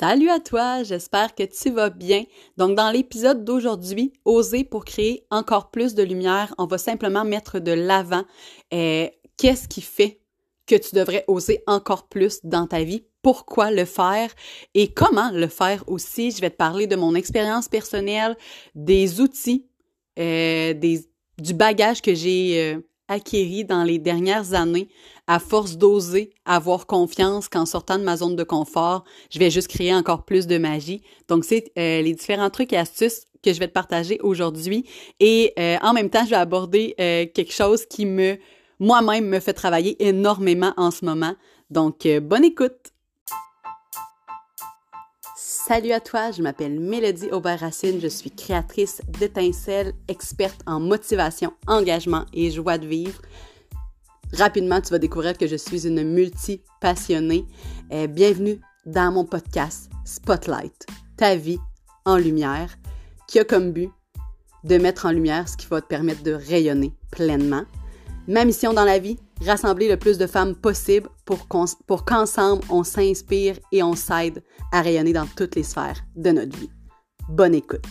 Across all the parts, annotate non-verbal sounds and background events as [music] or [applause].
Salut à toi, j'espère que tu vas bien. Donc dans l'épisode d'aujourd'hui, oser pour créer encore plus de lumière, on va simplement mettre de l'avant euh, qu'est-ce qui fait que tu devrais oser encore plus dans ta vie, pourquoi le faire? Et comment le faire aussi? Je vais te parler de mon expérience personnelle, des outils, euh, des, du bagage que j'ai euh, acquéri dans les dernières années à force d'oser avoir confiance qu'en sortant de ma zone de confort, je vais juste créer encore plus de magie. Donc, c'est euh, les différents trucs et astuces que je vais te partager aujourd'hui. Et euh, en même temps, je vais aborder euh, quelque chose qui me, moi-même, me fait travailler énormément en ce moment. Donc, bonne écoute! Salut à toi, je m'appelle Mélodie Aubert-Racine, je suis créatrice d'étincelles, experte en motivation, engagement et joie de vivre. Rapidement, tu vas découvrir que je suis une multi-passionnée. Euh, bienvenue dans mon podcast Spotlight, ta vie en lumière, qui a comme but de mettre en lumière ce qui va te permettre de rayonner pleinement. Ma mission dans la vie, rassembler le plus de femmes possible pour qu'ensemble on s'inspire et on s'aide à rayonner dans toutes les sphères de notre vie. Bonne écoute.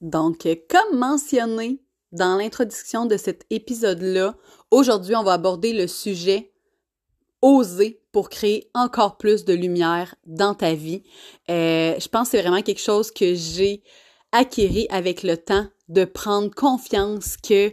Donc, comme mentionné dans l'introduction de cet épisode-là, aujourd'hui, on va aborder le sujet oser pour créer encore plus de lumière dans ta vie. Euh, je pense que c'est vraiment quelque chose que j'ai acquéri avec le temps de prendre confiance que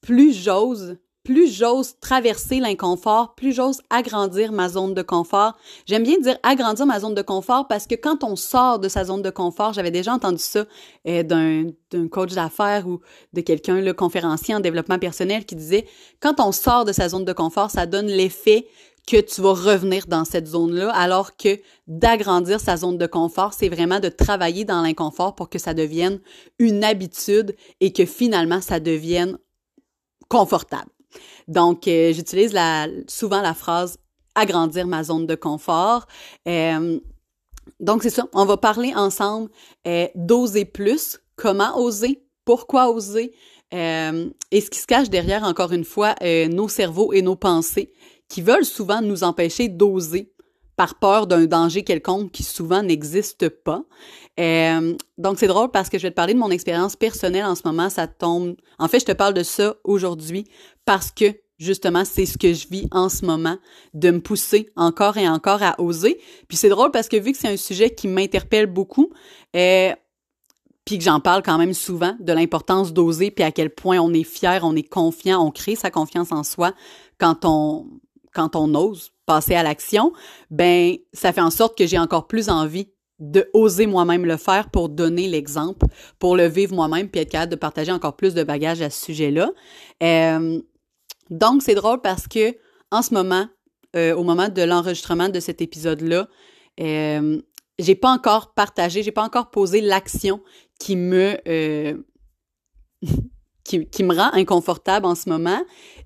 plus j'ose, plus j'ose traverser l'inconfort, plus j'ose agrandir ma zone de confort. J'aime bien dire agrandir ma zone de confort parce que quand on sort de sa zone de confort, j'avais déjà entendu ça euh, d'un coach d'affaires ou de quelqu'un, le conférencier en développement personnel qui disait, quand on sort de sa zone de confort, ça donne l'effet que tu vas revenir dans cette zone-là, alors que d'agrandir sa zone de confort, c'est vraiment de travailler dans l'inconfort pour que ça devienne une habitude et que finalement ça devienne confortable. Donc, euh, j'utilise souvent la phrase agrandir ma zone de confort. Euh, donc, c'est ça. On va parler ensemble euh, d'oser plus. Comment oser? Pourquoi oser? et ce qui se cache derrière, encore une fois, nos cerveaux et nos pensées qui veulent souvent nous empêcher d'oser par peur d'un danger quelconque qui souvent n'existe pas. donc c'est drôle parce que je vais te parler de mon expérience personnelle en ce moment, ça tombe. En fait, je te parle de ça aujourd'hui parce que justement, c'est ce que je vis en ce moment, de me pousser encore et encore à oser. Puis c'est drôle parce que vu que c'est un sujet qui m'interpelle beaucoup, euh, puis que j'en parle quand même souvent de l'importance d'oser, puis à quel point on est fier, on est confiant, on crée sa confiance en soi quand on quand on ose passer à l'action, ben ça fait en sorte que j'ai encore plus envie de oser moi-même le faire pour donner l'exemple, pour le vivre moi-même, puis être capable de partager encore plus de bagages à ce sujet-là. Euh, donc, c'est drôle parce que en ce moment, euh, au moment de l'enregistrement de cet épisode-là, euh, j'ai pas encore partagé, j'ai pas encore posé l'action qui me [laughs] qui, qui, me rend inconfortable en ce moment.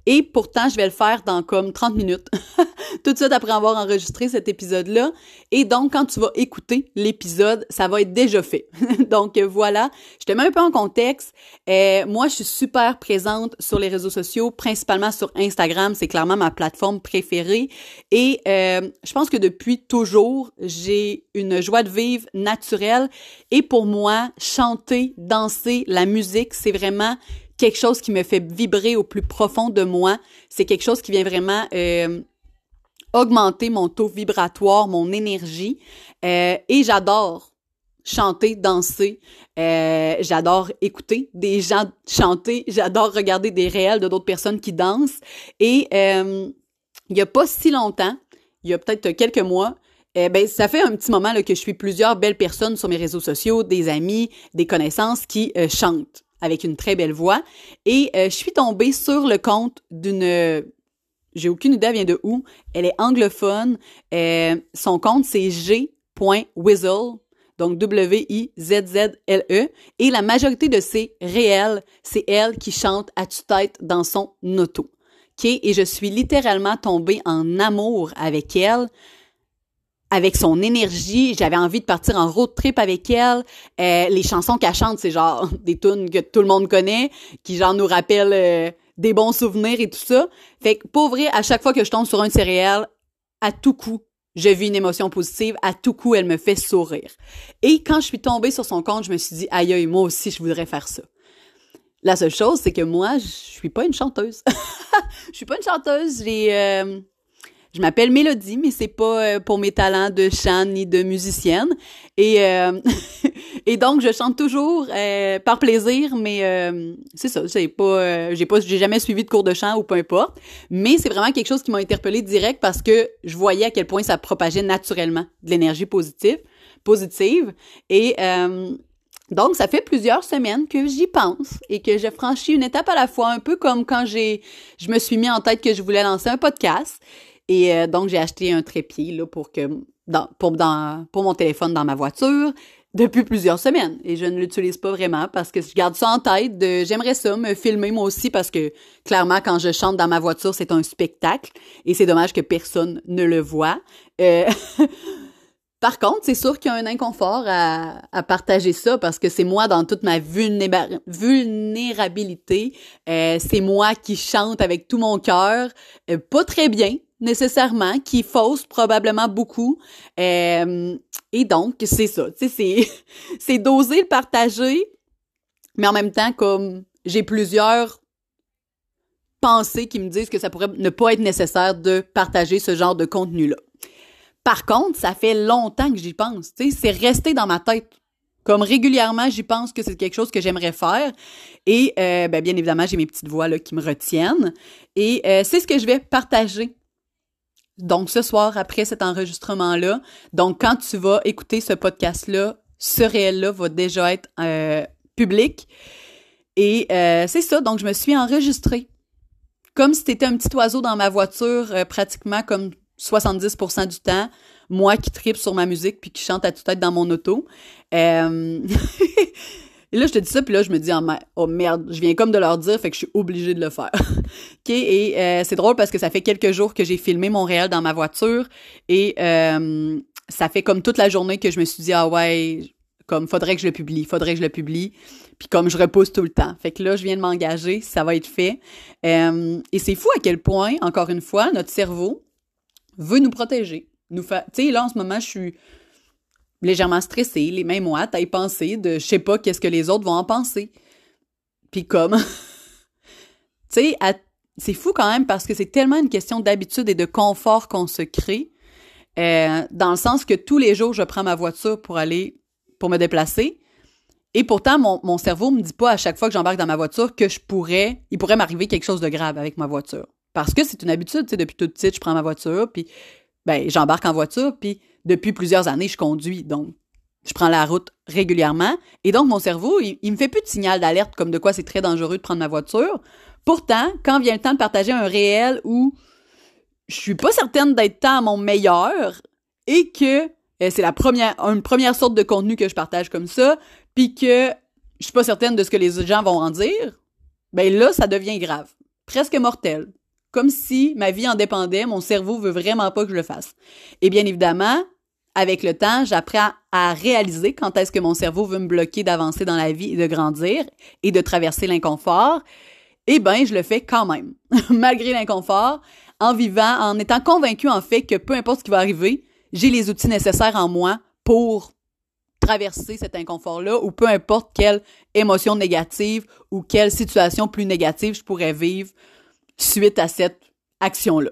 Et pourtant, je vais le faire dans comme 30 minutes, [laughs] tout de suite après avoir enregistré cet épisode-là. Et donc, quand tu vas écouter l'épisode, ça va être déjà fait. [laughs] donc voilà, je te mets un peu en contexte. Euh, moi, je suis super présente sur les réseaux sociaux, principalement sur Instagram. C'est clairement ma plateforme préférée. Et euh, je pense que depuis toujours, j'ai une joie de vivre naturelle. Et pour moi, chanter, danser, la musique, c'est vraiment quelque chose qui me fait vibrer au plus profond de C'est quelque chose qui vient vraiment euh, augmenter mon taux vibratoire, mon énergie. Euh, et j'adore chanter, danser. Euh, j'adore écouter des gens chanter. J'adore regarder des réels de d'autres personnes qui dansent. Et il y a pas si longtemps, il y a peut-être quelques mois, eh ben, ça fait un petit moment là, que je suis plusieurs belles personnes sur mes réseaux sociaux, des amis, des connaissances qui chantent avec une très belle voix. Et euh, je suis tombée sur le compte d'une... J'ai aucune idée, elle vient de où. Elle est anglophone. Euh, son compte, c'est g.wizzle, donc W-I-Z-Z-L-E. Et la majorité de ses réels, c'est elle qui chante à tue-tête dans son auto. Et je suis littéralement tombée en amour avec elle avec son énergie. J'avais envie de partir en road trip avec elle. Euh, les chansons qu'elle chante, c'est genre [laughs] des tunes que tout le monde connaît, qui genre nous rappellent euh, des bons souvenirs et tout ça. Fait que, pour vrai, à chaque fois que je tombe sur un céréal, à tout coup, je vis une émotion positive, à tout coup, elle me fait sourire. Et quand je suis tombée sur son compte, je me suis dit, aïe, aïe, moi aussi, je voudrais faire ça. La seule chose, c'est que moi, je suis pas une chanteuse. [laughs] je suis pas une chanteuse. J'ai, euh, je m'appelle Mélodie, mais c'est pas euh, pour mes talents de chant ni de musicienne. Et euh, [laughs] et donc je chante toujours par plaisir, mais c'est ça. J'ai pas, j'ai pas, j'ai jamais suivi de cours de chant ou peu importe. Mais c'est vraiment quelque chose qui m'a interpellée direct parce que je voyais à quel point ça propageait naturellement de l'énergie positive, positive. Et donc, ça fait plusieurs semaines que j'y pense et que j'ai franchi une étape à la fois, un peu comme quand j'ai, je me suis mis en tête que je voulais lancer un podcast. Et euh, donc, j'ai acheté un trépied là, pour que, pour, dans, pour mon téléphone dans ma voiture depuis plusieurs semaines. Et je ne l'utilise pas vraiment parce que je garde ça en tête. J'aimerais ça me filmer moi aussi parce que clairement, quand je chante dans ma voiture, c'est un spectacle et c'est dommage que personne ne le voit. Euh, [laughs] Par contre, c'est sûr qu'il y a un inconfort à, partager ça parce que c'est moi dans toute ma vulnérabilité. Euh, c'est moi qui chante avec tout mon cœur, pas très bien nécessairement, qui fausse probablement beaucoup. Euh, et donc, c'est ça. C'est, [laughs] c'est d'oser le partager, mais en même temps, comme j'ai plusieurs pensées qui me disent que ça pourrait ne pas être nécessaire de partager ce genre de contenu-là. Par contre, ça fait longtemps que j'y pense. C'est resté dans ma tête. Comme régulièrement, j'y pense que c'est quelque chose que j'aimerais faire. Et euh, ben, bien évidemment, j'ai mes petites voix là, qui me retiennent. Et euh, c'est ce que je vais partager. Donc ce soir, après cet enregistrement-là, donc quand tu vas écouter ce podcast-là, ce réel-là va déjà être euh, public. Et c'est ça, donc je me suis enregistrée. Comme si t'étais un petit oiseau dans ma voiture, pratiquement comme 70% du temps, moi qui tripe sur ma musique puis qui chante à toute tête dans mon auto. [laughs] Et là, je te dis ça, puis là, je me dis, oh merde, je viens comme de leur dire, fait que je suis obligée de le faire. [laughs] OK? Et euh, c'est drôle parce que ça fait quelques jours que j'ai filmé Montréal dans ma voiture et euh, ça fait comme toute la journée que je me suis dit, ah ouais, comme faudrait que je le publie, faudrait que je le publie. Puis comme je repousse tout le temps. Fait que là, je viens de m'engager, ça va être fait. Euh, et c'est fou à quel point, encore une fois, notre cerveau, veut nous protéger. Nous tu sais, là, en ce moment, je suis légèrement stressée, les mains moites à y penser de je sais pas qu'est-ce que les autres vont en penser. Puis comme, [laughs] tu sais, c'est fou quand même parce que c'est tellement une question d'habitude et de confort qu'on se crée, euh, dans le sens que tous les jours, je prends ma voiture pour aller, pour me déplacer. Et pourtant, mon, mon cerveau me dit pas à chaque fois que j'embarque dans ma voiture que je pourrais, il pourrait m'arriver quelque chose de grave avec ma voiture. Parce que c'est une habitude, tu sais, depuis toute petite, je prends ma voiture, puis ben, j'embarque en voiture, puis depuis plusieurs années, je conduis. Donc, je prends la route régulièrement. Et donc, mon cerveau, il, il me fait plus de signal d'alerte comme de quoi c'est très dangereux de prendre ma voiture. Pourtant, quand vient le temps de partager un réel où je suis pas certaine d'être tant à mon meilleur et que euh, c'est la première, une première sorte de contenu que je partage comme ça, puis que je suis pas certaine de ce que les gens vont en dire, ben là, ça devient grave. Presque mortel comme si ma vie en dépendait, mon cerveau veut vraiment pas que je le fasse. Et bien évidemment, avec le temps, j'apprends à réaliser quand est-ce que mon cerveau veut me bloquer d'avancer dans la vie et de grandir et de traverser l'inconfort. Eh ben, je le fais quand même, [laughs] malgré l'inconfort, en vivant, en étant convaincu en fait que peu importe ce qui va arriver, j'ai les outils nécessaires en moi pour traverser cet inconfort-là ou peu importe quelle émotion négative ou quelle situation plus négative je pourrais vivre suite à cette action-là.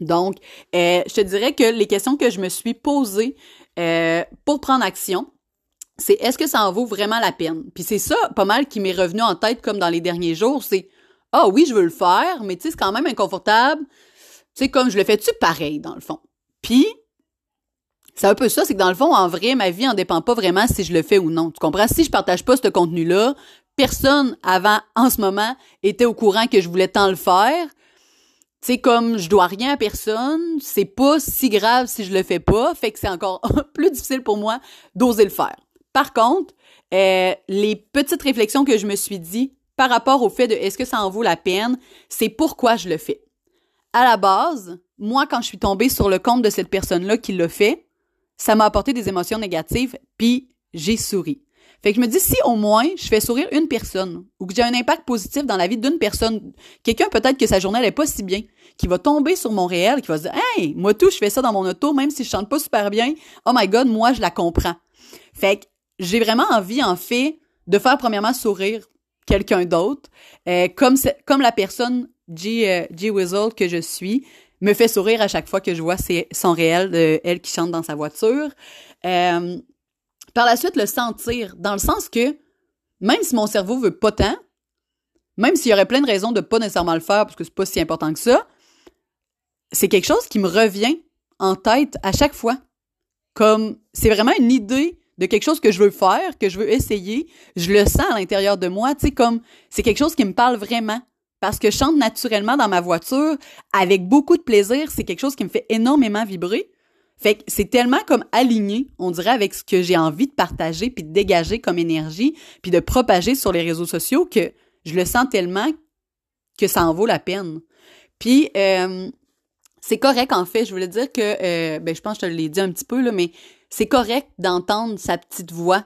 Donc, euh, je te dirais que les questions que je me suis posées euh, pour prendre action, c'est est-ce que ça en vaut vraiment la peine? Puis c'est ça, pas mal, qui m'est revenu en tête comme dans les derniers jours, c'est ah oui, je veux le faire, mais tu sais, c'est quand même inconfortable. Tu sais, comme je le fais-tu pareil, dans le fond? Puis, c'est un peu ça, c'est que dans le fond, en vrai, ma vie en dépend pas vraiment si je le fais ou non. Tu comprends? Si je partage pas ce contenu-là, personne avant, en ce moment, était au courant que je voulais tant le faire. C'est comme je dois rien à personne, c'est pas si grave si je le fais pas, fait que c'est encore [laughs] plus difficile pour moi d'oser le faire. Par contre, euh, les petites réflexions que je me suis dit par rapport au fait de est-ce que ça en vaut la peine, c'est pourquoi je le fais. À la base, moi, quand je suis tombée sur le compte de cette personne-là qui l'a fait, ça m'a apporté des émotions négatives, puis j'ai souri. Fait que je me dis, si au moins je fais sourire une personne, ou que j'ai un impact positif dans la vie d'une personne, quelqu'un peut-être que sa journée n'est pas si bien, qui va tomber sur mon réel, qui va se dire, hey, moi tout, je fais ça dans mon auto, même si je chante pas super bien, oh my god, moi je la comprends. Fait que j'ai vraiment envie, en fait, de faire premièrement sourire quelqu'un d'autre, euh, comme comme la personne G, euh, G Whistle que je suis me fait sourire à chaque fois que je vois son réel de elle qui chante dans sa voiture. Euh, par la suite, le sentir, dans le sens que même si mon cerveau veut pas tant, même s'il y aurait plein de raisons de pas nécessairement le faire parce que c'est pas si important que ça, c'est quelque chose qui me revient en tête à chaque fois. Comme c'est vraiment une idée de quelque chose que je veux faire, que je veux essayer, je le sens à l'intérieur de moi, tu sais comme c'est quelque chose qui me parle vraiment parce que je chante naturellement dans ma voiture avec beaucoup de plaisir, c'est quelque chose qui me fait énormément vibrer. Fait que c'est tellement comme aligné, on dirait, avec ce que j'ai envie de partager, puis de dégager comme énergie, puis de propager sur les réseaux sociaux que je le sens tellement que ça en vaut la peine. Puis euh, c'est correct en fait, je voulais dire que, euh, ben je pense que je te l'ai dit un petit peu là, mais c'est correct d'entendre sa petite voix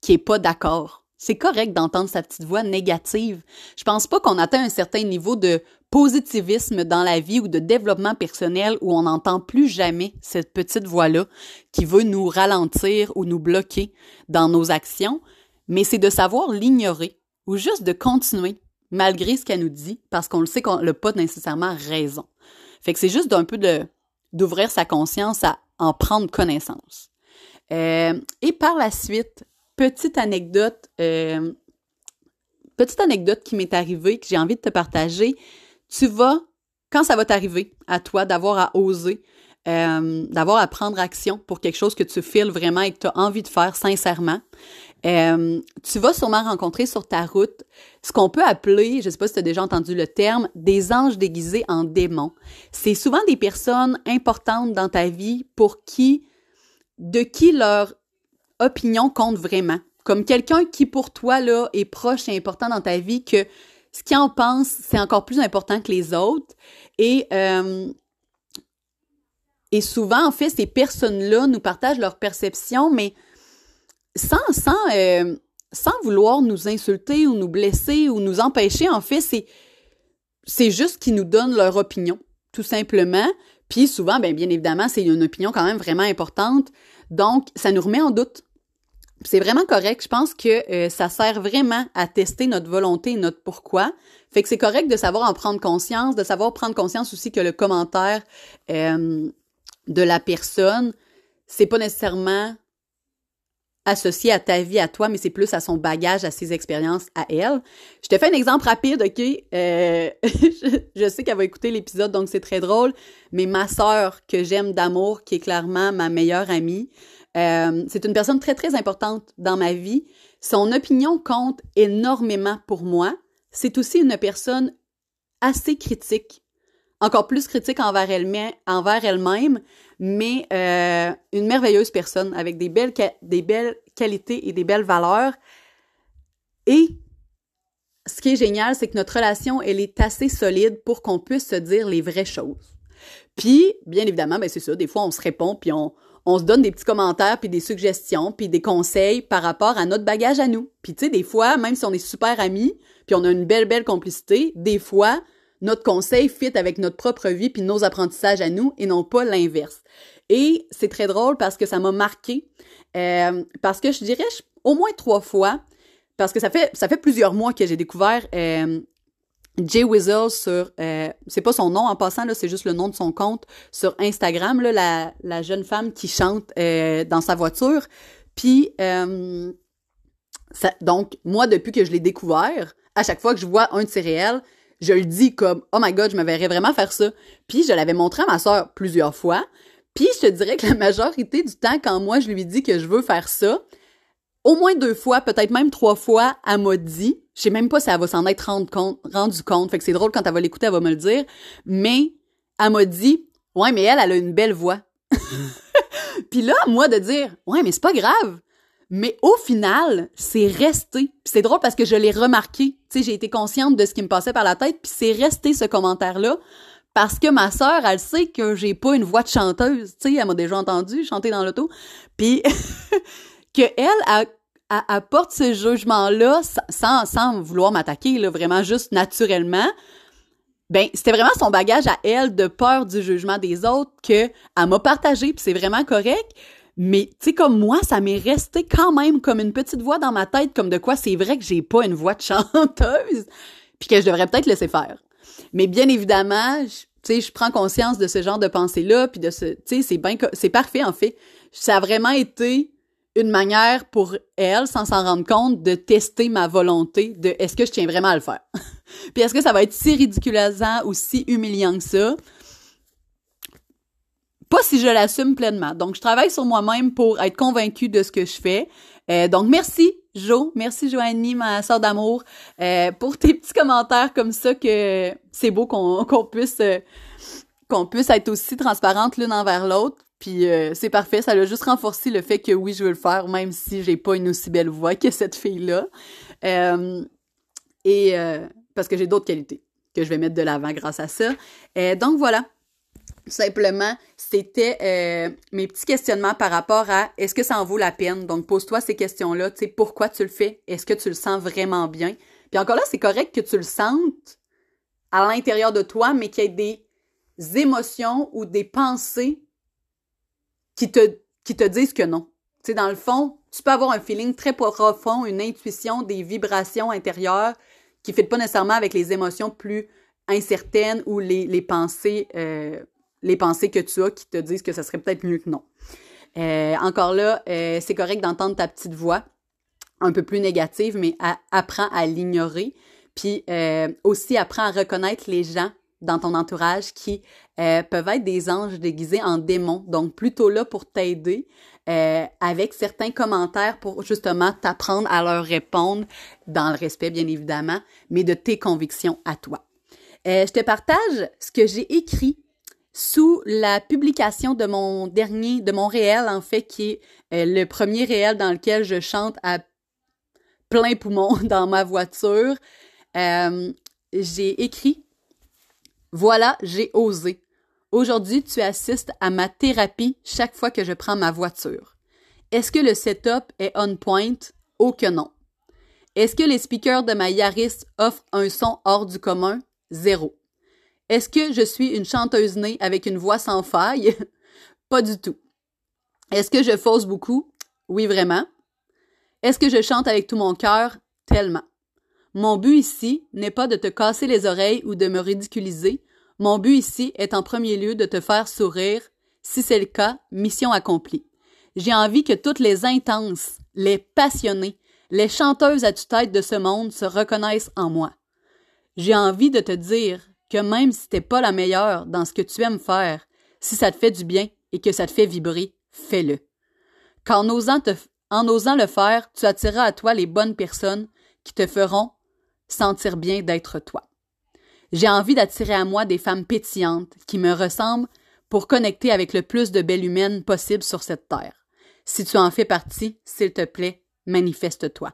qui est pas d'accord. C'est correct d'entendre sa petite voix négative. Je pense pas qu'on atteint un certain niveau de positivisme dans la vie ou de développement personnel où on n'entend plus jamais cette petite voix-là qui veut nous ralentir ou nous bloquer dans nos actions, mais c'est de savoir l'ignorer ou juste de continuer malgré ce qu'elle nous dit parce qu'on le sait qu'on n'a pas nécessairement raison. Fait que c'est juste d'un peu de d'ouvrir sa conscience à en prendre connaissance. Euh, et par la suite, petite anecdote, euh, petite anecdote qui m'est arrivée, que j'ai envie de te partager. Tu vas, quand ça va t'arriver à toi d'avoir à oser, euh, d'avoir à prendre action pour quelque chose que tu files vraiment et que tu as envie de faire sincèrement, euh, tu vas sûrement rencontrer sur ta route ce qu'on peut appeler, je sais pas si tu as déjà entendu le terme, des anges déguisés en démons. C'est souvent des personnes importantes dans ta vie pour qui, de qui leur opinion compte vraiment. Comme quelqu'un qui pour toi est proche et important dans ta vie que ce qu'il en pense, c'est encore plus important que les autres. Et, euh, souvent, en fait, ces personnes-là nous partagent leur perception, mais euh, sans vouloir nous insulter ou nous blesser ou nous empêcher, en fait, c'est, c'est juste qu'ils nous donnent leur opinion, tout simplement. Puis souvent, ben, bien évidemment, c'est une opinion quand même vraiment importante. Donc, ça nous remet en doute. C'est vraiment correct. Je pense que euh, ça sert vraiment à tester notre volonté et notre pourquoi. Fait que c'est correct de savoir en prendre conscience, de savoir prendre conscience aussi que le commentaire euh, de la personne, c'est pas nécessairement associé à ta vie, à toi, mais c'est plus à son bagage, à ses expériences, à elle. Je te fais un exemple rapide, OK? Euh, [laughs] je, sais qu'elle va écouter l'épisode, donc c'est très drôle, mais ma sœur, que j'aime d'amour, qui est clairement ma meilleure amie, euh, c'est une personne très, très importante dans ma vie. Son opinion compte énormément pour moi. C'est aussi une personne assez critique, encore plus critique envers elle-même, mais euh, une merveilleuse personne avec des belles, des belles qualités et des belles valeurs. Et ce qui est génial, c'est que notre relation, elle est assez solide pour qu'on puisse se dire les vraies choses. Puis, bien évidemment, ben c'est ça, des fois on se répond, puis on, on se donne des petits commentaires, puis des suggestions, puis des conseils par rapport à notre bagage à nous. Puis tu sais, des fois, même si on est super amis, puis on a une belle, belle complicité, des fois, notre conseil fit avec notre propre vie puis nos apprentissages à nous et non pas l'inverse. Et c'est très drôle parce que ça m'a marqué, euh, parce que je dirais au moins trois fois, parce que ça fait ça fait plusieurs mois que j'ai découvert euh, Jay Wizzle sur, euh, c'est pas son nom en passant là, c'est juste le nom de son compte sur Instagram là, la, jeune femme qui chante euh, dans sa voiture. Puis ça, donc moi depuis que je l'ai découvert, à chaque fois que je vois un de je le dis comme oh my god, je me verrais vraiment faire ça. Puis je l'avais montré à ma soeur plusieurs fois. Puis je te dirais que la majorité du temps, quand moi je lui dis que je veux faire ça, au moins deux fois, peut-être même trois fois, elle m'a dit, je sais même pas si elle va s'en être rendu compte, compte, fait que c'est drôle quand elle va l'écouter, elle va me le dire, mais elle m'a dit, ouais, mais elle, elle a une belle voix. [laughs] Puis là, moi, de dire, ouais, mais c'est pas grave, mais au final, c'est resté. c'est drôle parce que je l'ai remarqué. Tu sais, j'ai été consciente de ce qui me passait par la tête, puis c'est resté ce commentaire-là. Parce que ma sœur, elle sait que j'ai pas une voix de chanteuse. Tu sais, elle m'a déjà entendu chanter dans l'auto. Puis [laughs] que elle, elle apporte ce jugement-là sans, sans vouloir m'attaquer, là, vraiment juste naturellement. Ben, c'était vraiment son bagage à elle de peur du jugement des autres que elle m'a partagé, puis c'est vraiment correct. Mais tu sais comme moi, ça m'est resté quand même comme une petite voix dans ma tête, comme de quoi c'est vrai que j'ai pas une voix de chanteuse, [laughs] puis que je devrais peut-être laisser faire. Mais bien évidemment, tu sais, je prends conscience de ce genre de pensée-là, puis de ce, tu sais, c'est bien, c'est parfait en fait. Ça a vraiment été une manière pour elle, sans s'en rendre compte, de tester ma volonté de est-ce que je tiens vraiment à le faire. [laughs] puis est-ce que ça va être si ridiculisant ou si humiliant que ça? Pas si je l'assume pleinement. Donc, je travaille sur moi-même pour être convaincue de ce que je fais. Euh, donc, merci Jo, merci Joanie, ma soeur d'amour, euh, pour tes petits commentaires comme ça que c'est beau qu'on puisse euh, qu'on puisse être aussi transparente l'une envers l'autre. Puis c'est parfait, ça l'a juste renforcé le fait que oui, je veux le faire, même si j'ai pas une aussi belle voix que cette fille-là. et parce que j'ai d'autres qualités que je vais mettre de l'avant grâce à ça. donc voilà, simplement, c'était euh, mes petits questionnements par rapport à est-ce que ça en vaut la peine? Donc, pose-toi ces questions-là. Tu sais, pourquoi tu le fais? Est-ce que tu le sens vraiment bien? Puis encore là, c'est correct que tu le sentes à l'intérieur de toi, mais qu'il y ait des émotions ou des pensées qui te, qui te disent que non. Tu sais, dans le fond, tu peux avoir un feeling très profond, une intuition, des vibrations intérieures qui ne pas nécessairement avec les émotions plus incertaines ou les, les pensées euh, les pensées que tu as qui te disent que ça serait peut-être mieux que non. Euh, encore là, euh, c'est correct d'entendre ta petite voix un peu plus négative, mais apprends à l'ignorer. Puis euh, aussi apprends à reconnaître les gens dans ton entourage qui peuvent être des anges déguisés en démons, donc plutôt là pour t'aider avec certains commentaires pour justement t'apprendre à leur répondre dans le respect bien évidemment, mais de tes convictions à toi. je te partage ce que j'ai écrit sous la publication de mon dernier, de mon réel, en fait, qui est euh, le premier réel dans lequel je chante à plein poumon [laughs] dans ma voiture, euh, j'ai écrit Voilà, j'ai osé. Aujourd'hui, tu assistes à ma thérapie chaque fois que je prends ma voiture. Est-ce que le setup est on point? Oh que non. Est-ce que les speakers de ma Yaris offrent un son hors du commun? Zéro. Est-ce que je suis une chanteuse née avec une voix sans faille? [laughs] Pas du tout. Est-ce que je fausse beaucoup? Oui, vraiment. Est-ce que je chante avec tout mon cœur? Tellement. Mon but ici n'est pas de te casser les oreilles ou de me ridiculiser. Mon but ici est en premier lieu de te faire sourire. Si c'est le cas, mission accomplie. J'ai envie que toutes les intenses, les passionnées, les chanteuses à tue-tête de ce monde se reconnaissent en moi. J'ai envie de te dire que même si t'es pas la meilleure dans ce que tu aimes faire, si ça te fait du bien et que ça te fait vibrer, fais-le. Qu'en osant, le faire, tu attireras à toi les bonnes personnes qui te feront sentir bien d'être toi. J'ai envie d'attirer à moi des femmes pétillantes qui me ressemblent pour connecter avec le plus de belles humaines possible sur cette terre. Si tu en fais partie, s'il te plaît, manifeste-toi.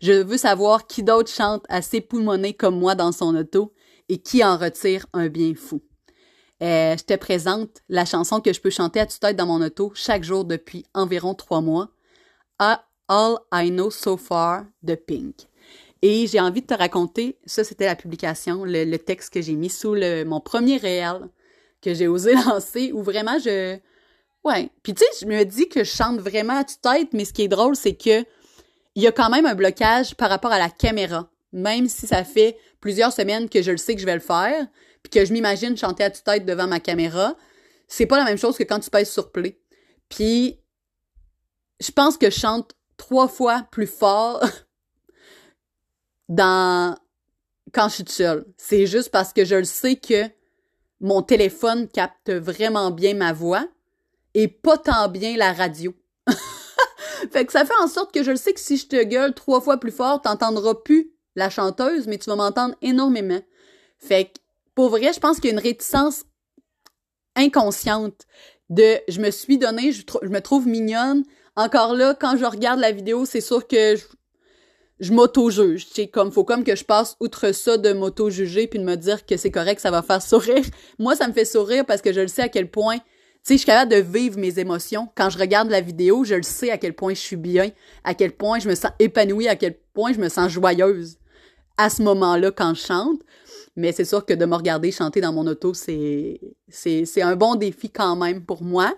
Je veux savoir qui d'autre chante assez poumonné comme moi dans son auto et qui en retire un bien fou. Euh, je te présente la chanson que je peux chanter à tue-tête dans mon auto chaque jour depuis environ trois mois. All I Know So Far de Pink. Et j'ai envie de te raconter, ça c'était la publication, le, texte que j'ai mis sous le, mon premier réel que j'ai osé [laughs] lancer, où vraiment je... Ouais. Puis tu sais, je me dis que je chante vraiment à tue-tête, mais ce qui est drôle, c'est que il y a quand même un blocage par rapport à la caméra même si ça fait plusieurs semaines que je le sais que je vais le faire, puis que je m'imagine chanter à toute tête devant ma caméra, c'est pas la même chose que quand tu pèses sur play. Puis je pense que je chante trois fois plus fort [laughs] dans quand je suis seule. C'est juste parce que je le sais que mon téléphone capte vraiment bien ma voix et pas tant bien la radio. [laughs] fait que ça fait en sorte que je le sais que si je te gueule trois fois plus fort, t'entendras plus la chanteuse, mais tu vas m'entendre énormément. Fait que, pour vrai, je pense qu'il y a une réticence inconsciente de je me suis donné, je, me trouve mignonne. Encore là, quand je regarde la vidéo, c'est sûr que je, je m'auto-juge. comme, faut comme que je passe outre ça de m'auto-juger puis de me dire que c'est correct, ça va faire sourire. [laughs] Moi, ça me fait sourire parce que je le sais à quel point sais, je suis capable de vivre mes émotions. Quand je regarde la vidéo, je le sais à quel point je suis bien, à quel point je me sens épanouie, à quel point je me sens joyeuse à ce moment-là quand je chante. Mais c'est sûr que de me regarder chanter dans mon auto, c'est, c'est, c'est un bon défi quand même pour moi.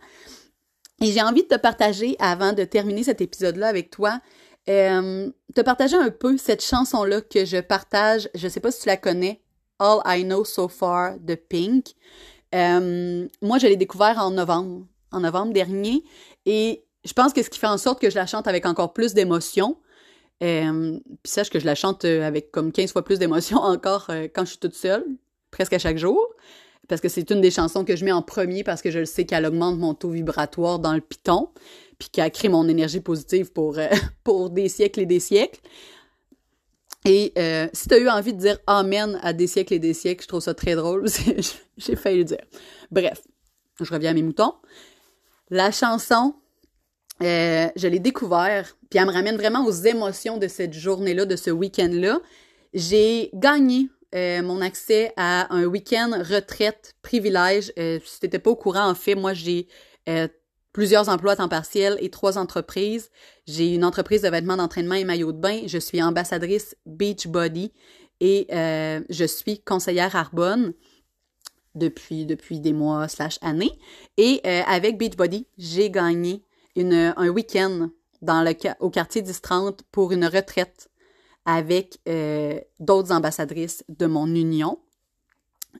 Et j'ai envie de te partager, avant de terminer cet épisode-là avec toi, euh, te partager un peu cette chanson-là que je partage. Je sais pas si tu la connais, All I Know So Far de Pink. Euh, moi, je l'ai découvert en novembre, en novembre dernier, et je pense que ce qui fait en sorte que je la chante avec encore plus d'émotion, euh, puis sache que je la chante avec comme 15 fois plus d'émotion [laughs] encore euh, quand je suis toute seule, presque à chaque jour, parce que c'est une des chansons que je mets en premier parce que je le sais qu'elle augmente mon taux vibratoire dans le piton, puis qu'elle crée mon énergie positive pour, euh, [laughs] pour des siècles et des siècles. Et euh, si tu as eu envie de dire Amen à des siècles et des siècles, je trouve ça très drôle. [laughs] J'ai failli le dire. Bref, je reviens à mes moutons. La chanson, euh, je l'ai découvert, puis elle me ramène vraiment aux émotions de cette journée-là, de ce week-end-là. J'ai gagné mon accès à un week-end retraite privilège. Si t'étais pas au courant, en fait, moi j'ai plusieurs emplois à temps partiel et trois entreprises. J'ai une entreprise de vêtements d'entraînement et maillots de bain. Je suis ambassadrice Beachbody et euh, je suis conseillère Arbonne depuis, depuis des mois slash années. Et euh, avec Beachbody, j'ai gagné une, un week-end dans le, au quartier 1030 pour une retraite avec euh, d'autres ambassadrices de mon union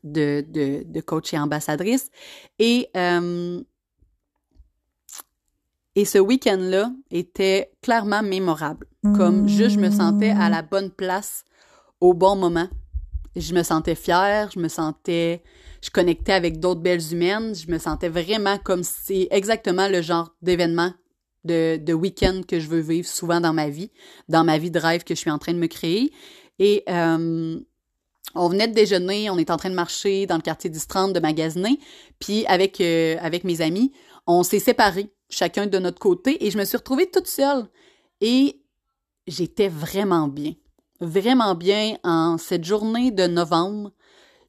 de, de, coach et ambassadrice. Et euh, et ce week-end-là était clairement mémorable. Comme juste, je me sentais à la bonne place au bon moment. Je me sentais fière, je me sentais, je connectais avec d'autres belles humaines, je me sentais vraiment comme c'est exactement le genre d'événement de, week-end que je veux vivre souvent dans ma vie, dans ma vie de rêve que je suis en train de me créer. Et euh, on venait de déjeuner, on est en train de marcher dans le quartier 10-30 de magasiner, puis avec, euh, avec mes amis, on s'est séparés chacun de notre côté, et je me suis retrouvée toute seule. Et j'étais vraiment bien. Vraiment bien en cette journée de novembre.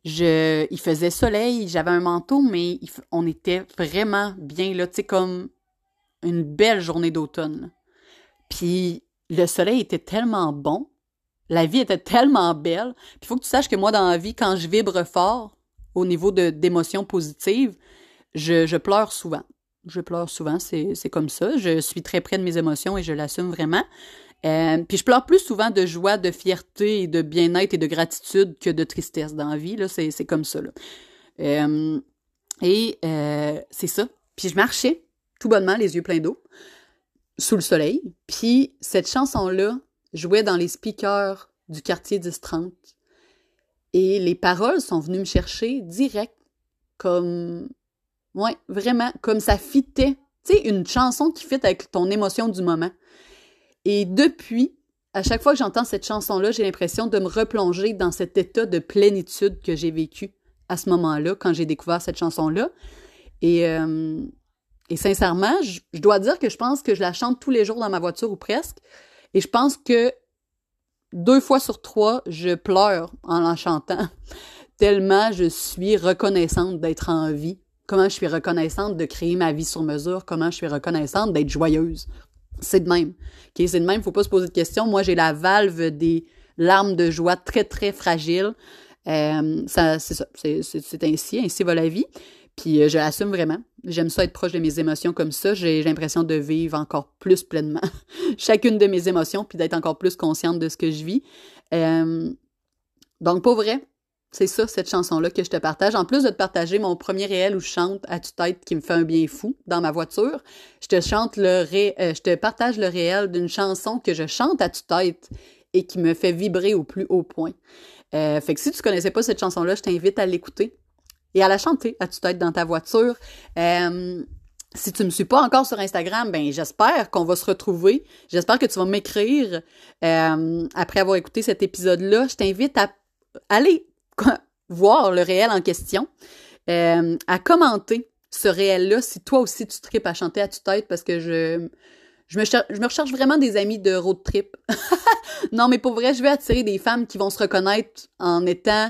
Il faisait soleil, j'avais un manteau, mais on était vraiment bien là, tu comme une belle journée d'automne. Puis le soleil était tellement bon, la vie était tellement belle. Puis il faut que tu saches que moi, dans la vie, quand je vibre fort au niveau d'émotions positives, je pleure souvent. Je pleure souvent, c'est comme ça. Je suis très près de mes émotions et je l'assume vraiment. Euh, puis je pleure plus souvent de joie, de fierté et de bien-être et de gratitude que de tristesse dans la vie. C'est, comme ça. Là. Euh, et euh, c'est ça. Puis je marchais tout bonnement, les yeux pleins d'eau, sous le soleil. Puis cette chanson-là jouait dans les speakers du quartier 10-30. Et les paroles sont venues me chercher direct, comme Ouais, vraiment, comme ça fitait. Tu sais, une chanson qui fit avec ton émotion du moment. Et depuis, à chaque fois que j'entends cette chanson-là, j'ai l'impression de me replonger dans cet état de plénitude que j'ai vécu à ce moment-là, quand j'ai découvert cette chanson-là. Et, euh, sincèrement, je, je dois dire que je pense que je la chante tous les jours dans ma voiture ou presque. Et je pense que deux fois sur trois, je pleure en la chantant, [laughs] tellement je suis reconnaissante d'être en vie comment je suis reconnaissante de créer ma vie sur mesure, comment je suis reconnaissante d'être joyeuse. C'est de même. Okay? C'est de même, faut pas se poser de questions. Moi, j'ai la valve des larmes de joie très, très fragile. Euh, ça, c'est ça. C'est, ainsi, ainsi va la vie. Puis euh, je l'assume vraiment. J'aime ça être proche de mes émotions comme ça. J'ai, l'impression de vivre encore plus pleinement [laughs] chacune de mes émotions, puis d'être encore plus consciente de ce que je vis. Euh, donc, pour vrai, c'est ça, cette chanson-là que je te partage. En plus de te partager mon premier réel où je chante à tue-tête qui me fait un bien fou dans ma voiture, je te chante le ré... Euh, je te partage le réel d'une chanson que je chante à tue-tête et qui me fait vibrer au plus haut point. Euh, fait que si tu connaissais pas cette chanson-là, je t'invite à l'écouter et à la chanter à tue-tête dans ta voiture. Euh, si tu me suis pas encore sur Instagram, ben j'espère qu'on va se retrouver. J'espère que tu vas m'écrire après avoir écouté cet épisode-là. Je t'invite à aller voir le réel en question, euh, à commenter ce réel-là si toi aussi tu tripes à chanter à tue-tête parce que je, je, me je me recherche vraiment des amis de road trip. [laughs] non, mais pour vrai, je vais attirer des femmes qui vont se reconnaître en étant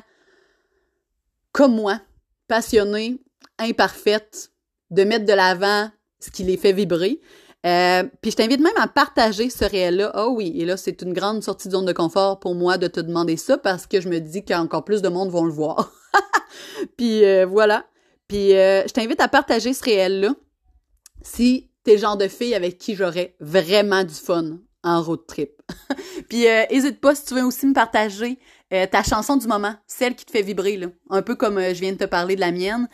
comme moi, passionnées, imparfaites, de mettre de l'avant ce qui les fait vibrer. Euh, puis je t'invite même à partager ce réel-là. Ah oui, et là, c'est une grande sortie de zone de confort pour moi de te demander ça parce que je me dis qu'encore plus de monde vont le voir. [laughs] puis euh, voilà. Puis euh, je t'invite à partager ce réel-là si t'es le genre de fille avec qui j'aurais vraiment du fun en road trip. [laughs] puis hésite pas si tu veux aussi me partager ta chanson du moment, celle qui te fait vibrer, un peu comme je viens de te parler de la mienne.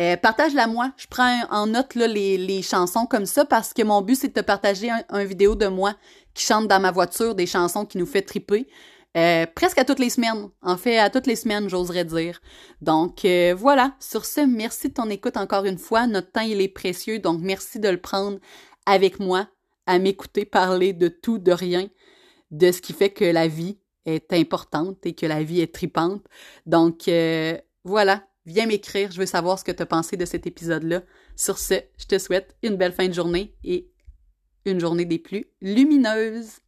Euh, partage-la moi. Je prends en note les, chansons comme ça parce que mon but, c'est de te partager un, vidéo de moi qui chante dans ma voiture des chansons qui nous fait triper. Euh, presque à toutes les semaines. En fait, à toutes les semaines, j'oserais dire. Donc euh, voilà. Sur ce, merci de ton écoute encore une fois. Notre temps, il est précieux, donc merci de le prendre avec moi, à m'écouter parler de tout, de rien, de ce qui fait que la vie est importante et que la vie est tripante. Donc voilà viens m'écrire, je veux savoir ce que tu as pensé de cet épisode-là. Sur ce, je te souhaite une belle fin de journée et une journée des plus lumineuses.